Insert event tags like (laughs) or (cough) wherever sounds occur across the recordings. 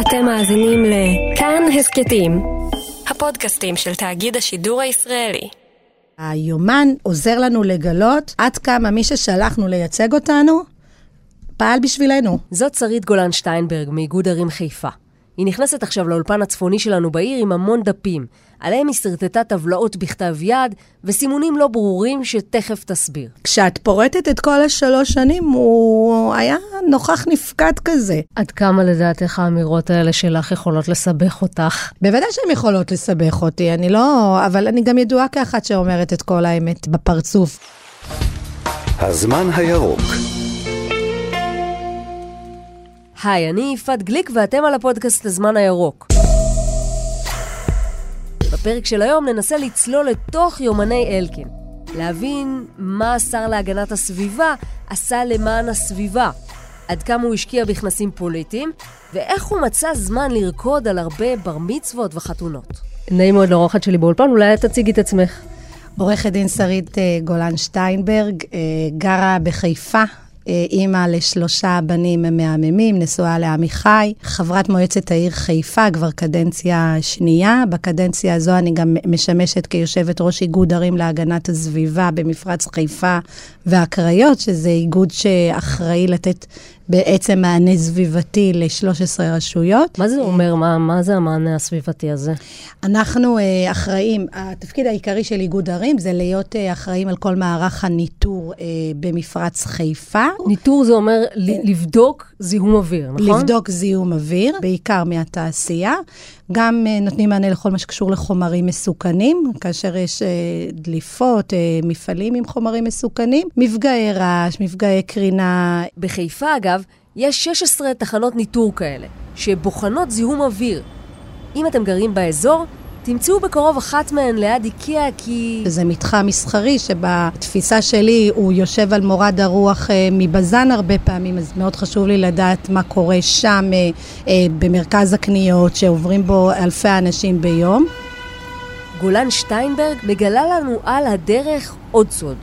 אתם מאזינים לכאן הסכתים, הפודקאסטים של תאגיד השידור הישראלי. היומן עוזר לנו לגלות עד כמה מי ששלחנו לייצג אותנו פעל בשבילנו. זאת שרית גולן שטיינברג מאיגוד ערים חיפה. היא נכנסת עכשיו לאולפן הצפוני שלנו בעיר עם המון דפים. עליהם היא שרטטה טבלאות בכתב יד וסימונים לא ברורים שתכף תסביר. כשאת פורטת את כל השלוש שנים, הוא היה נוכח נפקד כזה. עד כמה לדעתך האמירות האלה שלך יכולות לסבך אותך? בוודאי שהן יכולות לסבך אותי, אני לא... אבל אני גם ידועה כאחת שאומרת את כל האמת בפרצוף. הזמן הירוק היי, אני יפעת גליק ואתם על הפודקאסט הזמן הירוק. בפרק של היום ננסה לצלול לתוך יומני אלקין. להבין מה השר להגנת הסביבה עשה למען הסביבה, עד כמה הוא השקיע בכנסים פוליטיים, ואיך הוא מצא זמן לרקוד על הרבה בר מצוות וחתונות. נעים מאוד לאורחת שלי באולפן, אולי תציגי את עצמך. עורכת דין שרית אה, גולן שטיינברג, אה, גרה בחיפה, אימא לשלושה בנים מהממים, נשואה לעמיחי, חברת מועצת העיר חיפה כבר קדנציה שנייה. בקדנציה הזו אני גם משמשת כיושבת ראש איגוד ערים להגנת הסביבה במפרץ חיפה והקריות, שזה איגוד שאחראי לתת בעצם מענה סביבתי ל-13 רשויות. מה זה אומר? מה, מה זה המענה הסביבתי הזה? אנחנו uh, אחראים, התפקיד העיקרי של איגוד ערים זה להיות uh, אחראים על כל מערך הניטור uh, במפרץ חיפה. ניטור זה אומר לבדוק זיהום אוויר, נכון? לבדוק זיהום אוויר, בעיקר מהתעשייה. גם uh, נותנים מענה לכל מה שקשור לחומרים מסוכנים, כאשר יש uh, דליפות, uh, מפעלים עם חומרים מסוכנים, מפגעי רעש, מפגעי קרינה. בחיפה, אגב, יש 16 תחנות ניטור כאלה, שבוחנות זיהום אוויר. אם אתם גרים באזור, תמצאו בקרוב אחת מהן ליד איקאה כי... זה מתחם מסחרי שבתפיסה שלי הוא יושב על מורד הרוח אה, מבזן הרבה פעמים, אז מאוד חשוב לי לדעת מה קורה שם אה, אה, במרכז הקניות שעוברים בו אלפי אנשים ביום. גולן שטיינברג מגלה לנו על הדרך עוד סוד.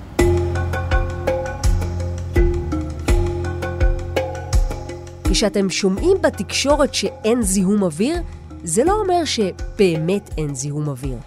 כשאתם שומעים בתקשורת שאין זיהום אוויר, זה לא אומר שבאמת אין זיהום אוויר.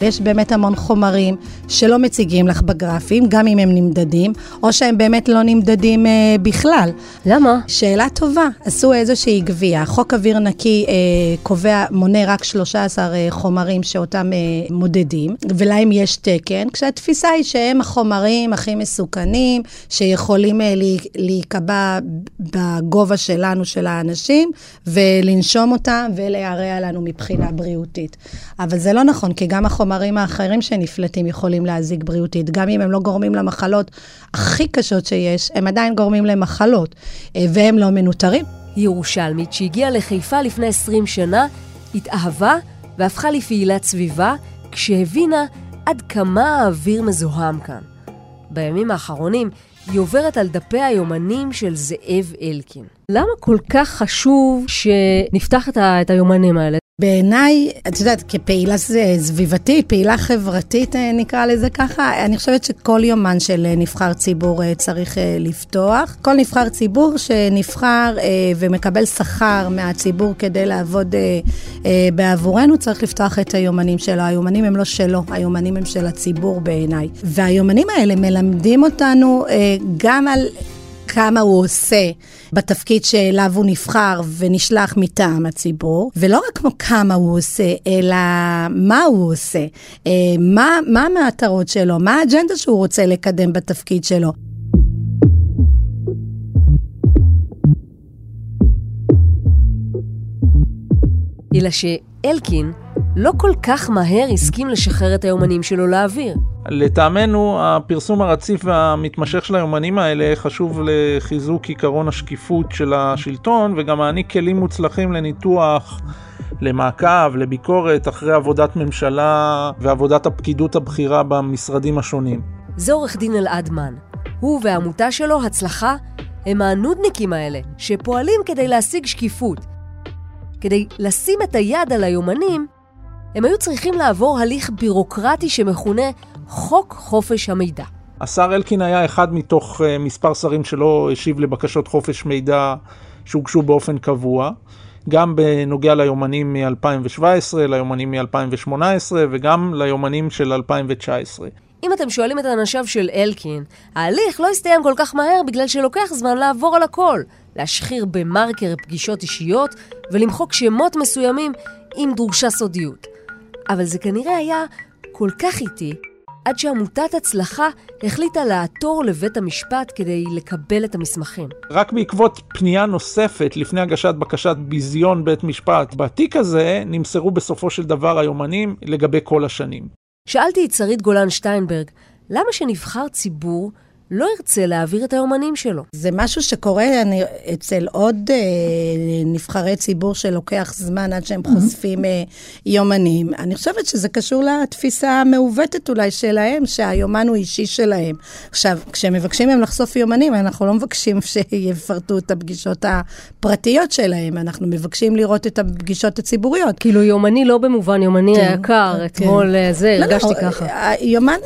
יש באמת המון חומרים שלא מציגים לך בגרפים, גם אם הם נמדדים, או שהם באמת לא נמדדים אה, בכלל. למה? שאלה טובה. עשו איזושהי גבייה. חוק אוויר נקי אה, קובע, מונה רק 13 אה, חומרים שאותם אה, מודדים, ולהם יש תקן, כשהתפיסה היא שהם החומרים הכי מסוכנים, שיכולים אה, להיקבע בגובה שלנו, של האנשים, ולנשום אותם ולהרע לנו מבחינה בריאותית. אבל זה לא נכון, כי גם החומרים... החומרים האחרים שנפלטים יכולים להזיק בריאותית. גם אם הם לא גורמים למחלות הכי קשות שיש, הם עדיין גורמים למחלות, אה, והם לא מנוטרים. ירושלמית שהגיעה לחיפה לפני 20 שנה, התאהבה והפכה לפעילת סביבה, כשהבינה עד כמה האוויר מזוהם כאן. בימים האחרונים היא עוברת על דפי היומנים של זאב אלקין. למה כל כך חשוב שנפתח את היומנים האלה? בעיניי, את יודעת, כפעילה סביבתית, פעילה חברתית, אה, נקרא לזה ככה, אני חושבת שכל יומן של אה, נבחר ציבור אה, צריך לפתוח. כל נבחר ציבור שנבחר ומקבל שכר מהציבור כדי לעבוד בעבורנו, צריך לפתוח את היומנים שלו. היומנים הם לא שלו, היומנים הם של הציבור בעיניי. והיומנים האלה מלמדים אותנו גם על... כמה הוא עושה בתפקיד שאליו הוא נבחר ונשלח מטעם הציבור, ולא רק כמה הוא עושה, אלא מה הוא עושה, אה, מה, מה המטרות שלו, מה האג'נדה שהוא רוצה לקדם בתפקיד שלו. אלא שאלקין לא כל כך מהר הסכים לשחרר את היומנים שלו לאוויר. לטעמנו, הפרסום הרציף והמתמשך של היומנים האלה חשוב לחיזוק עיקרון השקיפות של השלטון וגם מעניק כלים מוצלחים לניתוח, למעקב, לביקורת אחרי עבודת ממשלה ועבודת הפקידות הבכירה במשרדים השונים. זה עורך דין אלעד מן. הוא והעמותה שלו, הצלחה, הם הנודניקים האלה, שפועלים כדי להשיג שקיפות. כדי לשים את היד על היומנים, הם היו צריכים לעבור הליך בירוקרטי שמכונה חוק חופש המידע. השר אלקין היה אחד מתוך uh, מספר שרים שלא השיב לבקשות חופש מידע שהוגשו באופן קבוע. גם בנוגע ליומנים מ-2017, ליומנים מ-2018 וגם ליומנים של 2019. אם אתם שואלים את אנשיו של אלקין, ההליך לא הסתיים כל כך מהר בגלל שלוקח זמן לעבור על הכל, להשחיר במרקר פגישות אישיות ולמחוק שמות מסוימים אם דרושה סודיות. אבל זה כנראה היה כל כך איטי, עד שעמותת הצלחה החליטה לעתור לבית המשפט כדי לקבל את המסמכים. רק בעקבות פנייה נוספת לפני הגשת בקשת ביזיון בית משפט בתיק הזה, נמסרו בסופו של דבר היומנים לגבי כל השנים. שאלתי את שרית גולן שטיינברג, למה שנבחר ציבור לא ירצה להעביר את היומנים שלו. זה משהו שקורה אני, אצל עוד אה, נבחרי ציבור שלוקח זמן עד שהם חושפים אה, יומנים. אני חושבת שזה קשור לתפיסה המעוותת אולי שלהם, שהיומן הוא אישי שלהם. עכשיו, כשמבקשים מהם לחשוף יומנים, אנחנו לא מבקשים שיפרטו את הפגישות הפרטיות שלהם, אנחנו מבקשים לראות את הפגישות הציבוריות. כאילו יומני לא במובן יומני כן, היקר, כן. אתמול אה, זה, לא, לא הרגשתי לא, ככה. יומן...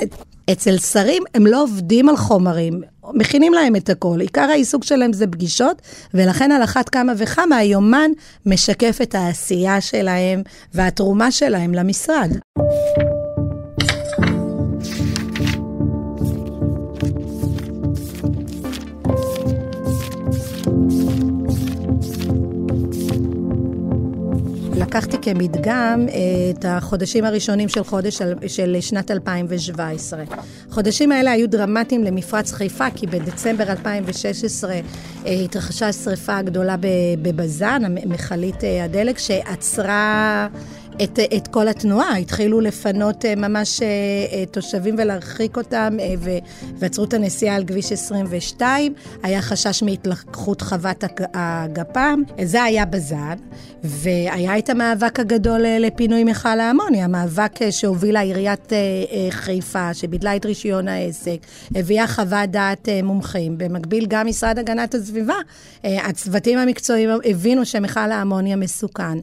אצל שרים הם לא עובדים על חומרים, מכינים להם את הכל. עיקר העיסוק שלהם זה פגישות, ולכן על אחת כמה וכמה היומן משקף את העשייה שלהם והתרומה שלהם למשרד. לקחתי כמדגם אה, את החודשים הראשונים של חודש של שנת 2017. החודשים האלה היו דרמטיים למפרץ חיפה, כי בדצמבר 2016 אה, התרחשה שריפה גדולה בבז"ן, מכלית אה, הדלק, שעצרה... את, את כל התנועה, התחילו לפנות אה, ממש אה, אה, תושבים ולהרחיק אותם, ועצרו את הנסיעה על כביש 22, היה חשש מהתלקחות חוות הגפ"ם, זה היה בז"ן, והיה את המאבק הגדול לפינוי מכל האמוניה, המאבק שהובילה עיריית חיפה, שביטלה את רישיון העסק, הביאה חוות דעת מומחים. במקביל, גם משרד הגנת הסביבה, הצוותים המקצועיים הבינו שמכל האמוניה מסוכן,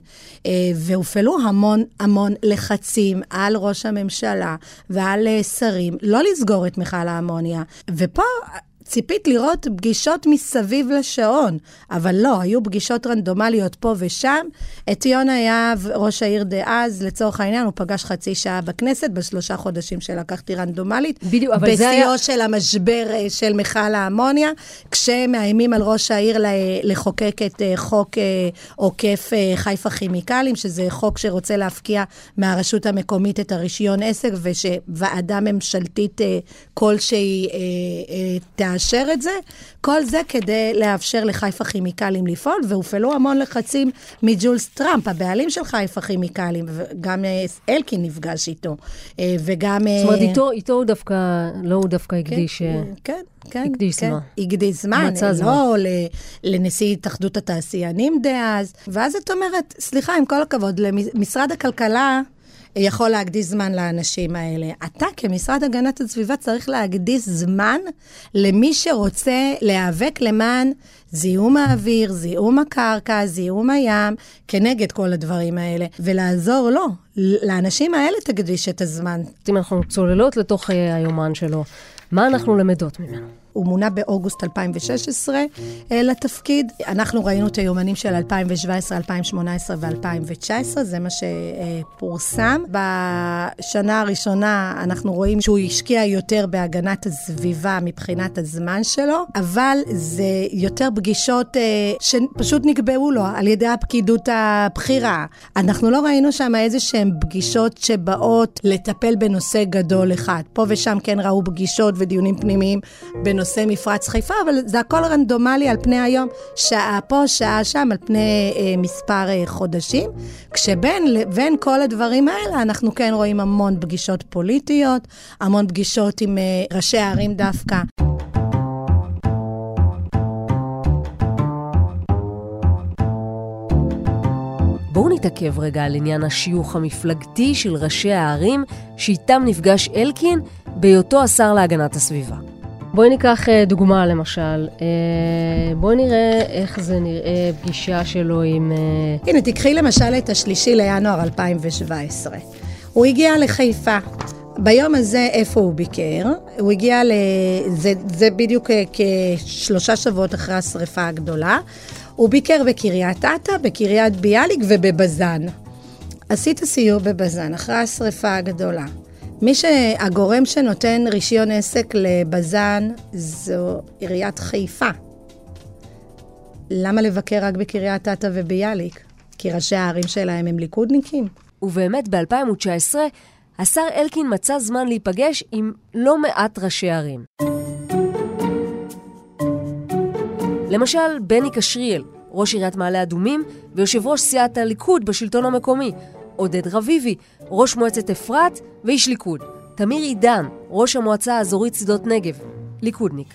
והופעלו המון... המון המון לחצים על ראש הממשלה ועל אה, שרים לא לסגור את מכל האמוניה. ופה ציפית לראות פגישות מסביב לשעון, אבל לא, היו פגישות רנדומליות פה ושם. את יונה יהב, ראש העיר דאז, לצורך העניין, הוא פגש חצי שעה בכנסת בשלושה חודשים שלקחתי רנדומלית. בדיוק, אבל זה היה... בשיאו של המשבר אה, של מכל האמוניה, כשמאיימים על ראש העיר לחוקק את אה, חוק אה, עוקף חיפה כימיקלים, שזה חוק שרוצה להפקיע מהרשות המקומית את הרישיון עסק, ושוועדה ממשלתית כלשהי תאשר. לאשר את זה, כל זה כדי לאפשר לחיפה כימיקלים לפעול, והופעלו המון לחצים מג'ולס טראמפ, הבעלים של חיפה כימיקלים, וגם אה, אלקין נפגש איתו, אה, וגם... זאת אומרת, אה, איתו, איתו הוא דווקא, לא הוא דווקא כן, הקדיש... כן, כן. הקדיש כן, זמן. הקדיש זמן, לא לנשיא התאחדות התעשיינים דאז. ואז את אומרת, סליחה, עם כל הכבוד, למשרד הכלכלה... יכול להקדיש זמן לאנשים האלה. אתה כמשרד הגנת הסביבה צריך להקדיש זמן למי שרוצה להיאבק למען זיהום האוויר, זיהום הקרקע, זיהום הים, כנגד כל הדברים האלה, ולעזור לו. לאנשים האלה תקדיש את הזמן. אם אנחנו צוללות לתוך אה, היומן שלו, מה אנחנו למדות ממנו? הוא מונה באוגוסט 2016 אה, לתפקיד. אנחנו ראינו את היומנים של 2017, 2018 ו-2019, זה מה שפורסם. בשנה הראשונה אנחנו רואים שהוא השקיע יותר בהגנת הסביבה מבחינת הזמן שלו, אבל זה יותר פגישות אה, שפשוט נקבעו לו על ידי הפקידות הבכירה. אנחנו לא ראינו שם איזה שהן פגישות שבאות לטפל בנושא גדול אחד. פה ושם כן ראו פגישות ודיונים פנימיים בנושא... בנושא מפרץ חיפה, אבל זה הכל רנדומלי על פני היום, שעה פה, שעה שם, על פני אה, מספר אה, חודשים. כשבין לבין כל הדברים האלה, אנחנו כן רואים המון פגישות פוליטיות, המון פגישות עם אה, ראשי הערים דווקא. בואו נתעכב רגע על עניין השיוך המפלגתי של ראשי הערים שאיתם נפגש אלקין בהיותו השר להגנת הסביבה. בואי ניקח אה, דוגמה למשל. אה, בואי נראה איך זה נראה פגישה שלו עם... אה, הנה, תקחי למשל את השלישי לינואר 2017. הוא הגיע לחיפה. ביום הזה, איפה הוא ביקר? הוא הגיע ל... זה, זה בדיוק כשלושה שבועות אחרי השריפה הגדולה. הוא ביקר בקריית אתא, בקריית ביאליק ובבזן. עשית סיור בבזן אחרי השרפה הגדולה. מי שהגורם שנותן רישיון עסק לבזן זו עיריית חיפה. למה לבקר רק בקריית אתא וביאליק? כי ראשי הערים שלהם הם ליכודניקים? ובאמת, ב-2019, השר אלקין מצא זמן להיפגש עם לא מעט ראשי ערים. למשל, בני קשריאל, ראש עיריית מעלה אדומים ויושב ראש סיעת הליכוד בשלטון המקומי, עודד רביבי, ראש מועצת אפרת ואיש ליכוד, תמיר עידן, ראש המועצה האזורית שדות נגב, ליכודניק,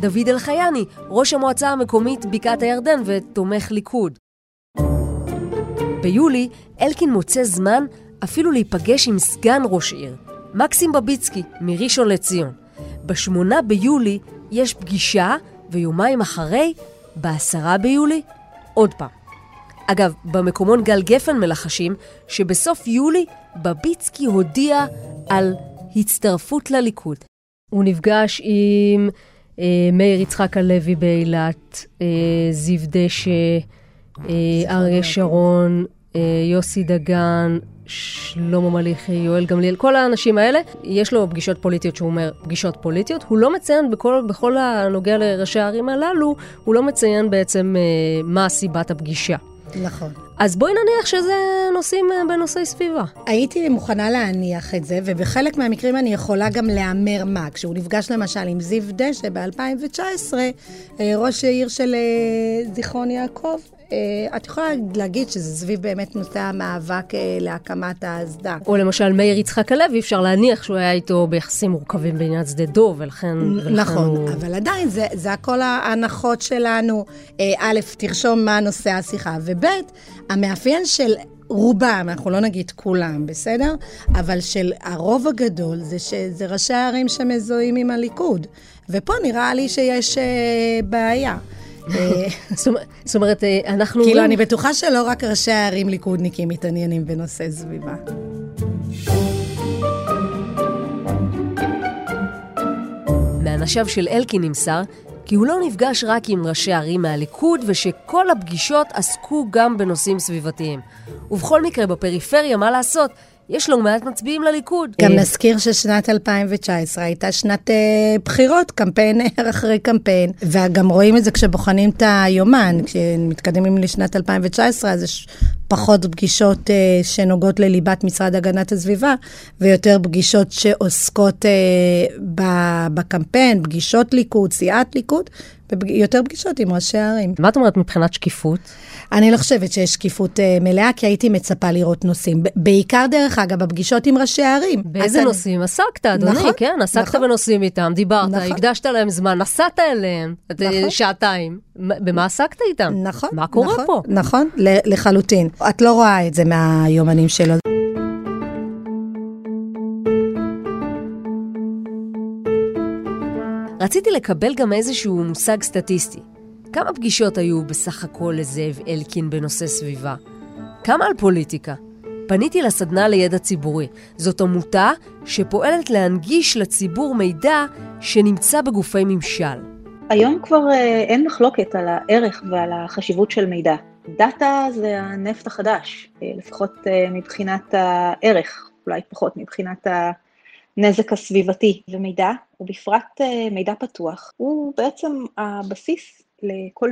דוד אלחייני, ראש המועצה המקומית בקעת הירדן ותומך ליכוד. ביולי, אלקין מוצא זמן אפילו להיפגש עם סגן ראש עיר, מקסים בביצקי, מראשון לציון. בשמונה ביולי יש פגישה, ויומיים אחרי, בעשרה ביולי, עוד פעם. אגב, במקומון גל גפן מלחשים שבסוף יולי בביצקי הודיע על הצטרפות לליכוד. הוא נפגש עם אה, מאיר יצחק הלוי באילת, אה, זיו דשא, אה, אריה שרון, אה, יוסי דגן, שלמה מליחי, יואל גמליאל, כל האנשים האלה, יש לו פגישות פוליטיות שהוא אומר, פגישות פוליטיות. הוא לא מציין בכל, בכל הנוגע לראשי הערים הללו, הוא לא מציין בעצם אה, מה סיבת הפגישה. נכון. אז בואי נניח שזה נושאים אה, בנושאי סביבה. הייתי מוכנה להניח את זה, ובחלק מהמקרים אני יכולה גם להמר מה. כשהוא נפגש למשל עם זיו דשא ב-2019, אה, ראש העיר של אה, זיכרון יעקב, את יכולה להגיד שזה סביב באמת נושא המאבק להקמת האסדה. או למשל מאיר יצחק הלוי, אפשר להניח שהוא היה איתו ביחסים מורכבים בעניין שדה דוב, ולכן... נכון, הוא... אבל עדיין זה, זה הכל ההנחות שלנו. א', תרשום מה נושא השיחה, וב', המאפיין של רובם, אנחנו לא נגיד כולם, בסדר? אבל של הרוב הגדול זה שזה ראשי הערים שמזוהים עם הליכוד. ופה נראה לי שיש uh, בעיה. אה, זאת אומרת, אה, אנחנו... כאילו, אני בטוחה שלא רק ראשי הערים ליכודניקים מתעניינים בנושא סביבה. מאנשיו של אלקין נמסר כי הוא לא נפגש רק עם ראשי ערים מהליכוד, ושכל הפגישות עסקו גם בנושאים סביבתיים. ובכל מקרה, בפריפריה, מה לעשות? יש לא מעט מצביעים לליכוד. גם נזכיר ששנת 2019 הייתה שנת אה, בחירות, קמפיין (laughs) אחרי קמפיין, וגם רואים את זה כשבוחנים את היומן, כשמתקדמים לשנת 2019, אז יש פחות פגישות אה, שנוגעות לליבת משרד הגנת הסביבה, ויותר פגישות שעוסקות אה, בקמפיין, פגישות ליכוד, סיעת ליכוד, ויותר פגישות עם ראשי הערים. מה את אומרת מבחינת שקיפות? אני לא חושבת שיש שקיפות uh, מלאה, כי הייתי מצפה לראות נושאים. בעיקר, דרך אגב, בפגישות עם ראשי הערים. באיזה. נושאים עסקת, אדוני? נכון, כן, עסקת נכון. בנושאים איתם, דיברת, נכון. הקדשת להם זמן, נסעת אליהם, נכון. שעתיים. במה עסקת איתם? נכון. מה קורה נכון, פה? נכון, לחלוטין. את לא רואה את זה מהיומנים שלו. רציתי לקבל גם איזשהו מושג סטטיסטי. כמה פגישות היו בסך הכל לזאב אלקין בנושא סביבה? כמה על פוליטיקה? פניתי לסדנה לידע ציבורי. זאת עמותה שפועלת להנגיש לציבור מידע שנמצא בגופי ממשל. היום כבר אה, אין מחלוקת על הערך ועל החשיבות של מידע. דאטה זה הנפט החדש, אה, לפחות אה, מבחינת הערך, אולי פחות מבחינת הנזק הסביבתי. ומידע, ובפרט מידע פתוח, הוא בעצם הבסיס לכל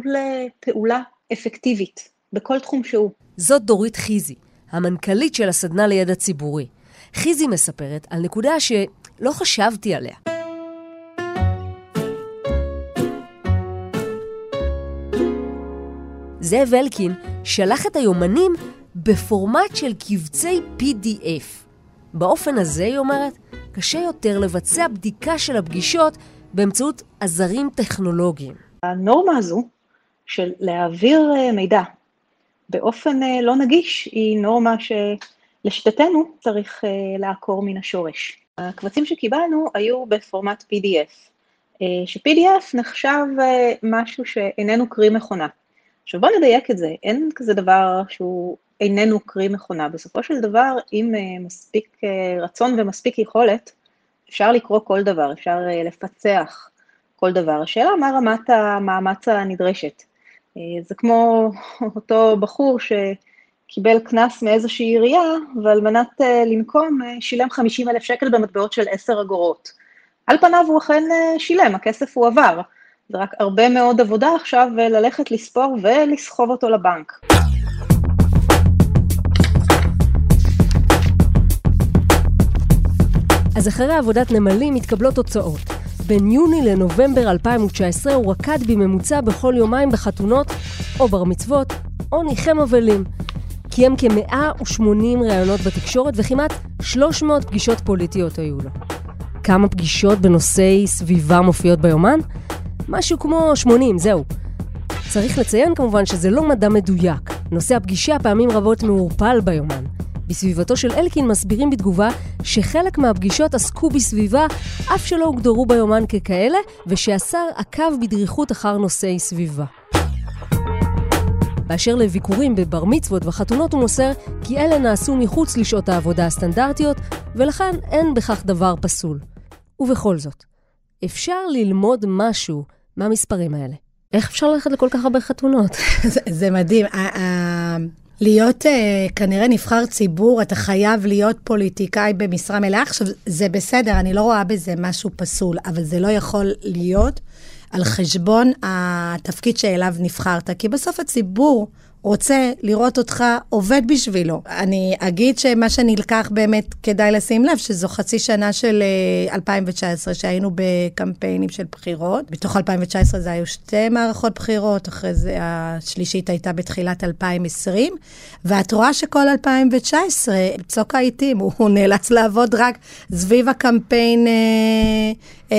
פעולה אפקטיבית, בכל תחום שהוא. זאת דורית חיזי, המנכ"לית של הסדנה לידע ציבורי. חיזי מספרת על נקודה שלא חשבתי עליה. זאב אלקין שלח את היומנים בפורמט של קבצי PDF. באופן הזה, היא אומרת, קשה יותר לבצע בדיקה של הפגישות באמצעות עזרים טכנולוגיים. הנורמה הזו של להעביר אה, מידע באופן אה, לא נגיש היא נורמה שלשיטתנו צריך אה, לעקור מן השורש. הקבצים שקיבלנו היו בפורמט PDF, ש-PDF נחשב משהו שאיננו קרי מכונה. עכשיו בואו נדייק את זה, אין כזה דבר שהוא איננו קרי מכונה. בסופו של דבר, עם מספיק רצון ומספיק יכולת, אפשר לקרוא כל דבר, אפשר לפצח כל דבר. השאלה מה רמת המאמץ הנדרשת. זה כמו (laughs) אותו בחור שקיבל קנס מאיזושהי עירייה, ועל מנת לנקום שילם 50 אלף שקל במטבעות של 10 אגורות. על פניו הוא אכן שילם, הכסף הוא עבר. זה רק הרבה מאוד עבודה עכשיו ללכת לספור ולסחוב אותו לבנק. אז אחרי עבודת נמלים מתקבלות תוצאות. בין יוני לנובמבר 2019 הוא רקד בממוצע בכל יומיים בחתונות, או בר מצוות, או ניחם אבלים. קיים כ-180 ראיונות בתקשורת וכמעט 300 פגישות פוליטיות היו לו. כמה פגישות בנושאי סביבה מופיעות ביומן? משהו כמו 80, זהו. צריך לציין כמובן שזה לא מדע מדויק. נושא הפגישה פעמים רבות מעורפל ביומן. בסביבתו של אלקין מסבירים בתגובה שחלק מהפגישות עסקו בסביבה אף שלא הוגדרו ביומן ככאלה, ושהשר עקב בדריכות אחר נושאי סביבה. באשר לביקורים בבר מצוות וחתונות הוא מוסר כי אלה נעשו מחוץ לשעות העבודה הסטנדרטיות, ולכן אין בכך דבר פסול. ובכל זאת, אפשר ללמוד משהו מהמספרים האלה. איך אפשר ללכת לכל כך הרבה חתונות? זה, (laughs) זה מדהים. להיות uh, כנראה נבחר ציבור, אתה חייב להיות פוליטיקאי במשרה מלאה. עכשיו, זה בסדר, אני לא רואה בזה משהו פסול, אבל זה לא יכול להיות על חשבון התפקיד שאליו נבחרת. כי בסוף הציבור רוצה לראות אותך עובד בשבילו. אני אגיד שמה שנלקח באמת כדאי לשים לב, שזו חצי שנה של 2019, אה, שהיינו בקמפיינים של בחירות. בתוך 2019 זה היו שתי מערכות בחירות, אחרי זה השלישית הייתה בתחילת 2020, ואת רואה שכל 2019, בצוק העיתים, הוא, נאלץ לעבוד רק סביב הקמפיין אה,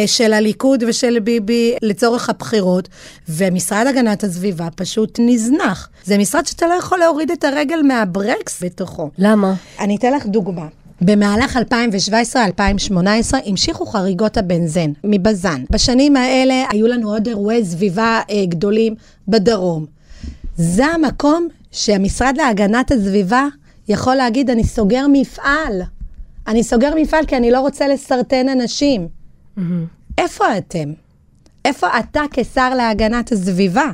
של הליכוד ושל ביבי לצורך הבחירות, ומשרד הגנת הסביבה פשוט נזנח. זה משרד שאתה לא יכול להוריד את הרגל מהברקס בתוכו. למה? אני אתן לך דוגמה. במהלך 2017-2018 המשיכו חריגות הבנזן מבז"ן. בשנים האלה היו לנו עוד אירועי סביבה אה, גדולים בדרום. זה המקום שהמשרד להגנת הסביבה יכול להגיד, אני סוגר מפעל. אני סוגר מפעל כי אני לא רוצה לסרטן אנשים. Mm-hmm. איפה אתם? איפה אתה כשר להגנת הסביבה?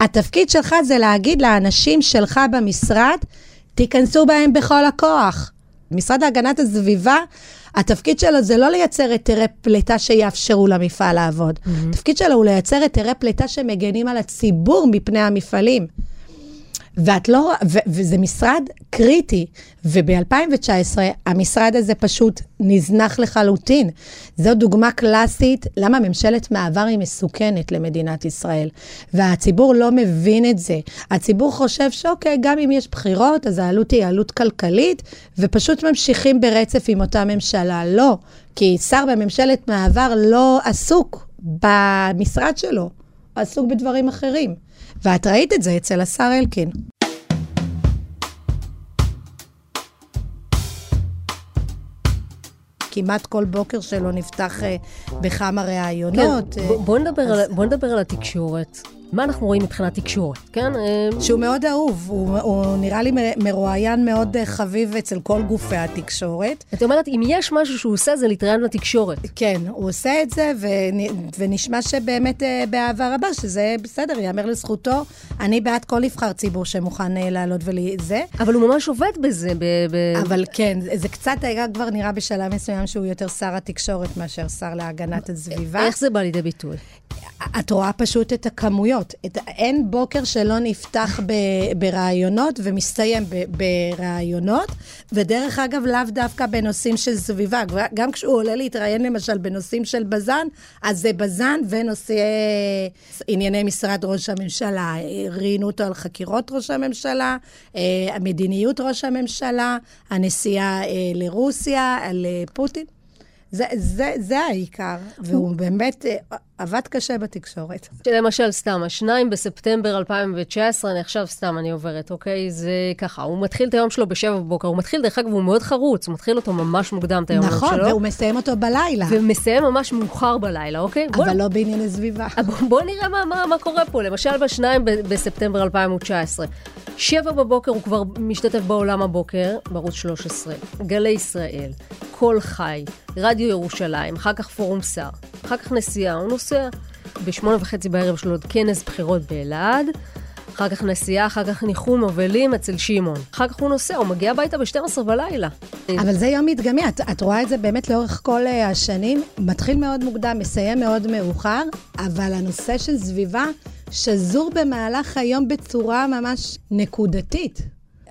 התפקיד שלך זה להגיד לאנשים שלך במשרד, תיכנסו בהם בכל הכוח. משרד להגנת הסביבה, התפקיד שלו זה לא לייצר היתרי פליטה שיאפשרו למפעל לעבוד. Mm-hmm. התפקיד שלו הוא לייצר היתרי פליטה שמגנים על הציבור מפני המפעלים. ואת לא, ו, וזה משרד קריטי, וב-2019 המשרד הזה פשוט נזנח לחלוטין. זו דוגמה קלאסית למה ממשלת מעבר היא מסוכנת למדינת ישראל. והציבור לא מבין את זה. הציבור חושב שאוקיי, גם אם יש בחירות, אז העלות היא עלות כלכלית, ופשוט ממשיכים ברצף עם אותה ממשלה. לא, כי שר בממשלת מעבר לא עסוק במשרד שלו, עסוק בדברים אחרים. ואת ראית את זה אצל השר אלקין. כמעט כל בוקר שלו נפתח uh, בכמה ראיונות. כן, בוא, בוא, נדבר אז... על, בוא נדבר על התקשורת. מה אנחנו רואים מבחינת תקשורת, כן? אה, שהוא מאוד אהוב, הוא, הוא נראה לי מרואיין מאוד אה, חביב אצל כל גופי התקשורת. את אומרת, אם יש משהו שהוא עושה, זה להתראיין לתקשורת. כן, הוא עושה את זה, ונשמע שבאמת אה, באהבה רבה, שזה בסדר, ייאמר לזכותו. אני בעד כל נבחר ציבור שמוכן לעלות ולזה. אבל הוא ממש עובד בזה. ב- ב- אבל כן, זה קצת היה כבר נראה בשלב מסוים שהוא יותר שר התקשורת מאשר שר להגנת הסביבה. איך זה בא לידי ביטוי? את רואה פשוט את הכמויות. את, אין בוקר שלא נפתח ב, ברעיונות ומסתיים ברעיונות, ודרך אגב, לאו דווקא בנושאים של סביבה. גם כשהוא עולה להתראיין למשל בנושאים של בז"ן, אז זה בז"ן ונושאי ענייני משרד ראש הממשלה. ראיינו אותו על חקירות ראש הממשלה, אה, מדיניות ראש הממשלה, הנסיעה אה, לרוסיה, על אה, פוטין. זה, זה, זה העיקר, והוא באמת עבד קשה בתקשורת. למשל, סתם, השניים בספטמבר 2019, אני עכשיו סתם, אני עוברת, אוקיי? זה ככה, הוא מתחיל את היום שלו בשבע בבוקר, הוא מתחיל, דרך אגב, הוא מאוד חרוץ, הוא מתחיל אותו ממש מוקדם, את היום נכון, שלו. נכון, והוא מסיים אותו בלילה. ומסיים ממש מאוחר בלילה, אוקיי? אבל בוא, לא בענייני סביבה. בוא, בוא נראה מה, מה, מה קורה פה. למשל, בשניים בספטמבר 2019, שבע בבוקר הוא כבר משתתף בעולם הבוקר, בערוץ 13, גלי ישראל, קול חי, רדיו ירושלים, אחר כך פורום שר, אחר כך נסיעה, הוא נוסע. בשמונה וחצי בערב יש לו עוד כנס בחירות באלעד, אחר כך נסיעה, אחר כך ניחום אבלים אצל שמעון. אחר כך הוא נוסע, הוא מגיע הביתה ב-12 בלילה. אבל זה יום מדגמי, את, את רואה את זה באמת לאורך כל uh, השנים. מתחיל מאוד מוקדם, מסיים מאוד מאוחר, אבל הנושא של סביבה שזור במהלך היום בצורה ממש נקודתית.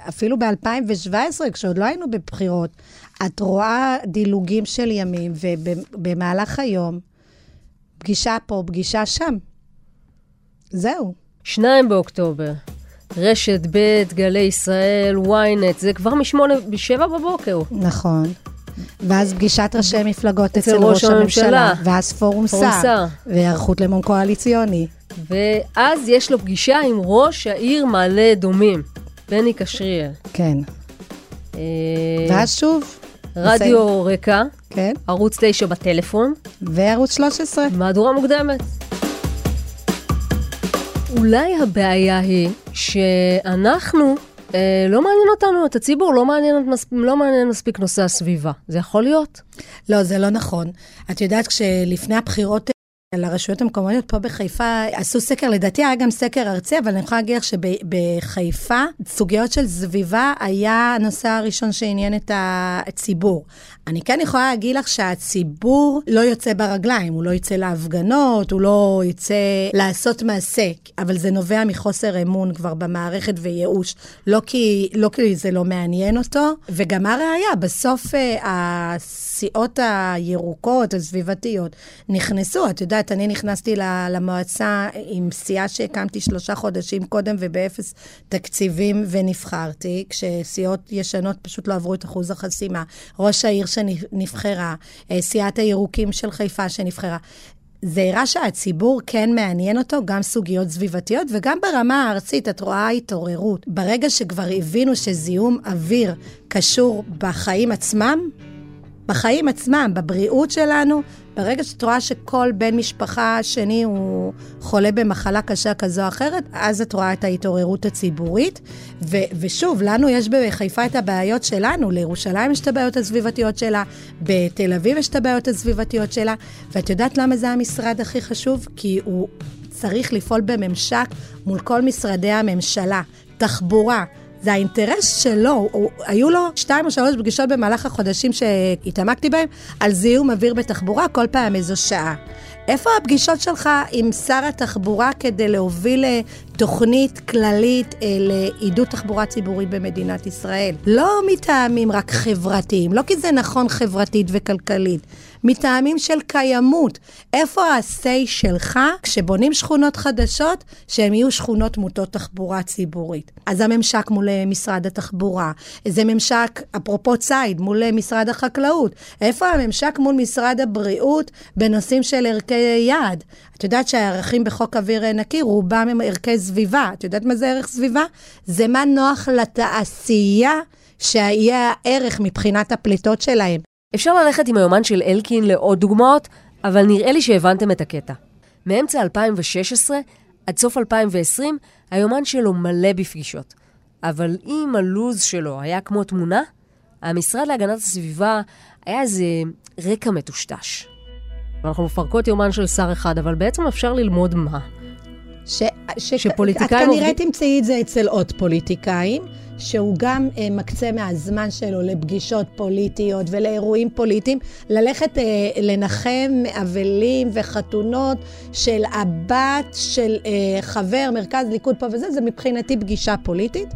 אפילו ב-2017, כשעוד לא היינו בבחירות, את רואה דילוגים של ימים, ובמהלך היום, פגישה פה, פגישה שם. זהו. שניים באוקטובר. רשת ב', גלי ישראל, ynet, זה כבר משמונה, בשבע בבוקר. נכון. ואז פגישת ראשי מפלגות אצל ראש הממשלה, ואז פורום שר, והיערכות למון קואליציוני. ואז יש לו פגישה עם ראש העיר מעלה אדומים, בני קשריאל. כן. אה, ואז שוב. רדיו רקע, כן. ערוץ 9 בטלפון. וערוץ 13. מהדורה מוקדמת. אולי הבעיה היא שאנחנו, אה, לא מעניין אותנו, את הציבור, לא מעניין, לא מעניין מספיק נושא הסביבה. זה יכול להיות? לא, זה לא נכון. את יודעת, כשלפני הבחירות לרשויות המקומיות פה בחיפה עשו סקר, לדעתי היה גם סקר ארצי, אבל אני יכולה להגיד לך שבחיפה סוגיות של סביבה היה הנושא הראשון שעניין את הציבור. אני כן יכולה להגיד לך שהציבור לא יוצא ברגליים, הוא לא יוצא להפגנות, הוא לא יוצא לעשות מעשה, אבל זה נובע מחוסר אמון כבר במערכת וייאוש, לא כי, לא כי זה לא מעניין אותו, וגם הראיה, בסוף אה, הסיעות הירוקות, הסביבתיות, נכנסו, את יודעת, אני נכנסתי למועצה עם סיעה שהקמתי שלושה חודשים קודם ובאפס תקציבים ונבחרתי, כשסיעות ישנות פשוט לא עברו את אחוז החסימה. ראש העיר שנבחרה, אה, סיעת הירוקים של חיפה שנבחרה. זה הראה שהציבור כן מעניין אותו, גם סוגיות סביבתיות וגם ברמה הארצית, את רואה התעוררות. ברגע שכבר הבינו שזיהום אוויר קשור בחיים עצמם, בחיים עצמם, בבריאות שלנו, ברגע שאת רואה שכל בן משפחה שני הוא חולה במחלה קשה כזו או אחרת, אז את רואה את ההתעוררות הציבורית. ו- ושוב, לנו יש בחיפה את הבעיות שלנו, לירושלים יש את הבעיות הסביבתיות שלה, בתל אביב יש את הבעיות הסביבתיות שלה, ואת יודעת למה זה המשרד הכי חשוב? כי הוא צריך לפעול בממשק מול כל משרדי הממשלה. תחבורה, זה האינטרס שלו, הוא, היו לו שתיים או שלוש פגישות במהלך החודשים שהתעמקתי בהם על זיהום אוויר בתחבורה, כל פעם איזו שעה. איפה הפגישות שלך עם שר התחבורה כדי להוביל אה, תוכנית כללית אה, לעידוד תחבורה ציבורית במדינת ישראל? לא מטעמים רק חברתיים, לא כי זה נכון חברתית וכלכלית, מטעמים של קיימות. איפה ה-say שלך כשבונים שכונות חדשות, שהן יהיו שכונות מוטות תחבורה ציבורית? אז הממשק מול אה, משרד התחבורה, זה ממשק, אפרופו ציד, מול אה, משרד החקלאות. איפה הממשק מול משרד הבריאות בנושאים של ערכי יעד? את יודעת שהערכים בחוק אוויר אה, נקי, רובם הם ערכי סביבה. את יודעת מה זה ערך סביבה? זה מה נוח לתעשייה. שיהיה הערך מבחינת הפליטות שלהם. אפשר ללכת עם היומן של אלקין לעוד דוגמאות, אבל נראה לי שהבנתם את הקטע. מאמצע 2016 עד סוף 2020, היומן שלו מלא בפגישות. אבל אם הלו"ז שלו היה כמו תמונה, המשרד להגנת הסביבה היה איזה רקע מטושטש. אנחנו מפרקות יומן של שר אחד, אבל בעצם אפשר ללמוד מה? ש... ש... שפוליטיקאים... את כנראה תמצאי את זה אצל עוד פוליטיקאים. שהוא גם אה, מקצה מהזמן שלו לפגישות פוליטיות ולאירועים פוליטיים, ללכת אה, לנחם אבלים וחתונות של הבת של אה, חבר מרכז ליכוד פה וזה, זה מבחינתי פגישה פוליטית.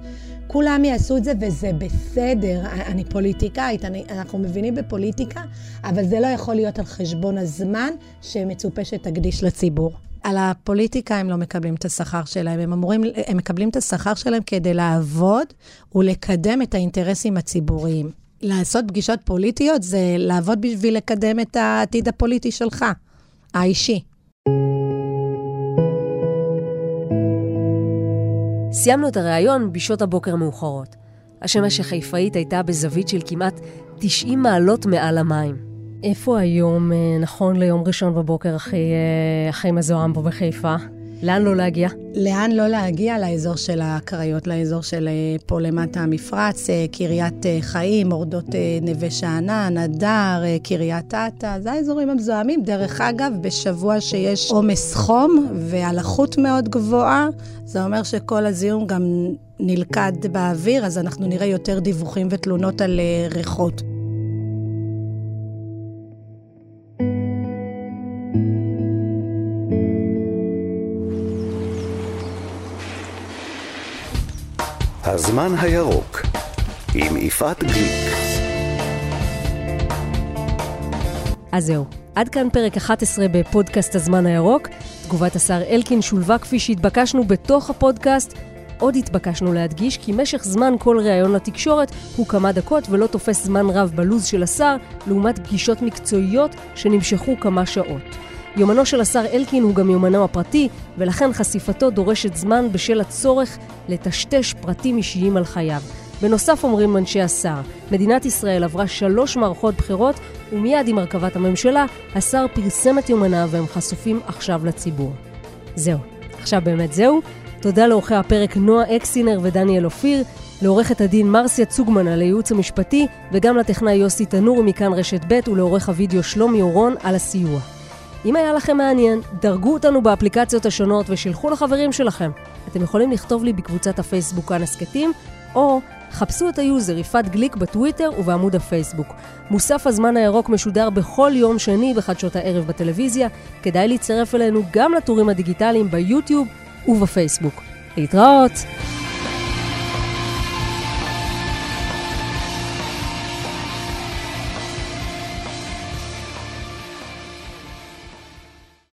כולם יעשו את זה וזה בסדר. אני פוליטיקאית, אני, אנחנו מבינים בפוליטיקה, אבל זה לא יכול להיות על חשבון הזמן שמצופה שתקדיש לציבור. על הפוליטיקה הם לא מקבלים את השכר שלהם, הם אמורים, הם מקבלים את השכר שלהם כדי לעבוד ולקדם את האינטרסים הציבוריים. לעשות פגישות פוליטיות זה לעבוד בשביל לקדם את העתיד הפוליטי שלך, האישי. סיימנו את הריאיון בשעות הבוקר מאוחרות. השמש החיפאית הייתה בזווית של כמעט 90 מעלות מעל המים. איפה היום, אה, נכון ליום ראשון בבוקר, הכי, אה, הכי מזוהם פה בחיפה? לאן לא להגיע? לאן לא להגיע? לאזור של הקריות, לאזור של אה, פה למטה המפרץ, אה, קריית אה, חיים, מורדות נווה שאנן, הדר, קריית אתא, זה האזורים המזוהמים. דרך אגב, בשבוע שיש עומס חום והלחות מאוד גבוהה, זה אומר שכל הזיהום גם נלכד באוויר, אז אנחנו נראה יותר דיווחים ותלונות על ריחות. הזמן הירוק עם יפעת גליק. אז זהו, עד כאן פרק 11 בפודקאסט הזמן הירוק. תגובת השר אלקין שולבה כפי שהתבקשנו בתוך הפודקאסט. עוד התבקשנו להדגיש כי משך זמן כל ראיון לתקשורת הוא כמה דקות ולא תופס זמן רב בלוז של השר, לעומת פגישות מקצועיות שנמשכו כמה שעות. יומנו של השר אלקין הוא גם יומנו הפרטי, ולכן חשיפתו דורשת זמן בשל הצורך לטשטש פרטים אישיים על חייו. בנוסף אומרים אנשי השר, מדינת ישראל עברה שלוש מערכות בחירות, ומיד עם הרכבת הממשלה, השר פרסם את יומניו והם חשופים עכשיו לציבור. זהו. עכשיו באמת זהו. תודה לעורכי הפרק נועה אקסינר ודניאל אופיר, לעורכת הדין מרסיה צוגמן על הייעוץ המשפטי, וגם לטכנאי יוסי תנור מכאן רשת ב' ולעורך הוידאו שלומי אורון על הסיוע. אם היה לכם מעניין, דרגו אותנו באפליקציות השונות ושילחו לחברים שלכם. אתם יכולים לכתוב לי בקבוצת הפייסבוק כאן הסכתים, או חפשו את ה user יפעת גליק בטוויטר ובעמוד הפייסבוק. מוסף הזמן הירוק משודר בכל יום שני בחדשות הערב בטלוויזיה. כדאי להצטרף אלינו גם לטורים הדיגיטליים ביוטיוב ובפייסבוק. להתראות!